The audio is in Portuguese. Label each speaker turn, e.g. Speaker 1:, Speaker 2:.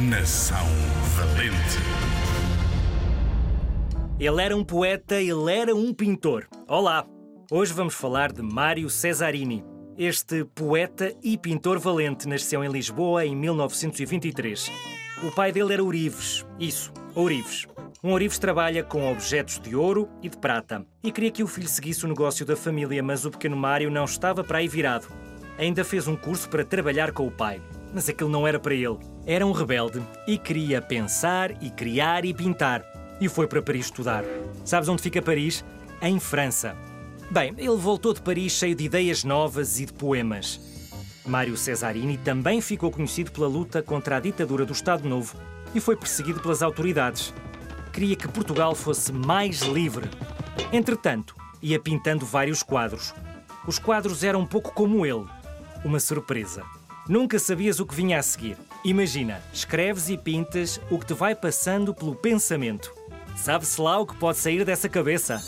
Speaker 1: Nação Valente.
Speaker 2: Ele era um poeta, ele era um pintor. Olá! Hoje vamos falar de Mário Cesarini. Este poeta e pintor valente nasceu em Lisboa em 1923. O pai dele era Ourives. Isso, Ourives. Um Ourives trabalha com objetos de ouro e de prata e queria que o filho seguisse o negócio da família, mas o pequeno Mário não estava para aí virado. Ainda fez um curso para trabalhar com o pai, mas aquilo não era para ele. Era um rebelde e queria pensar e criar e pintar. E foi para Paris estudar. Sabes onde fica Paris? Em França. Bem, ele voltou de Paris cheio de ideias novas e de poemas. Mário Cesarini também ficou conhecido pela luta contra a ditadura do Estado Novo e foi perseguido pelas autoridades. Queria que Portugal fosse mais livre. Entretanto, ia pintando vários quadros. Os quadros eram um pouco como ele, uma surpresa. Nunca sabias o que vinha a seguir. Imagina, escreves e pintas o que te vai passando pelo pensamento. Sabe-se lá o que pode sair dessa cabeça.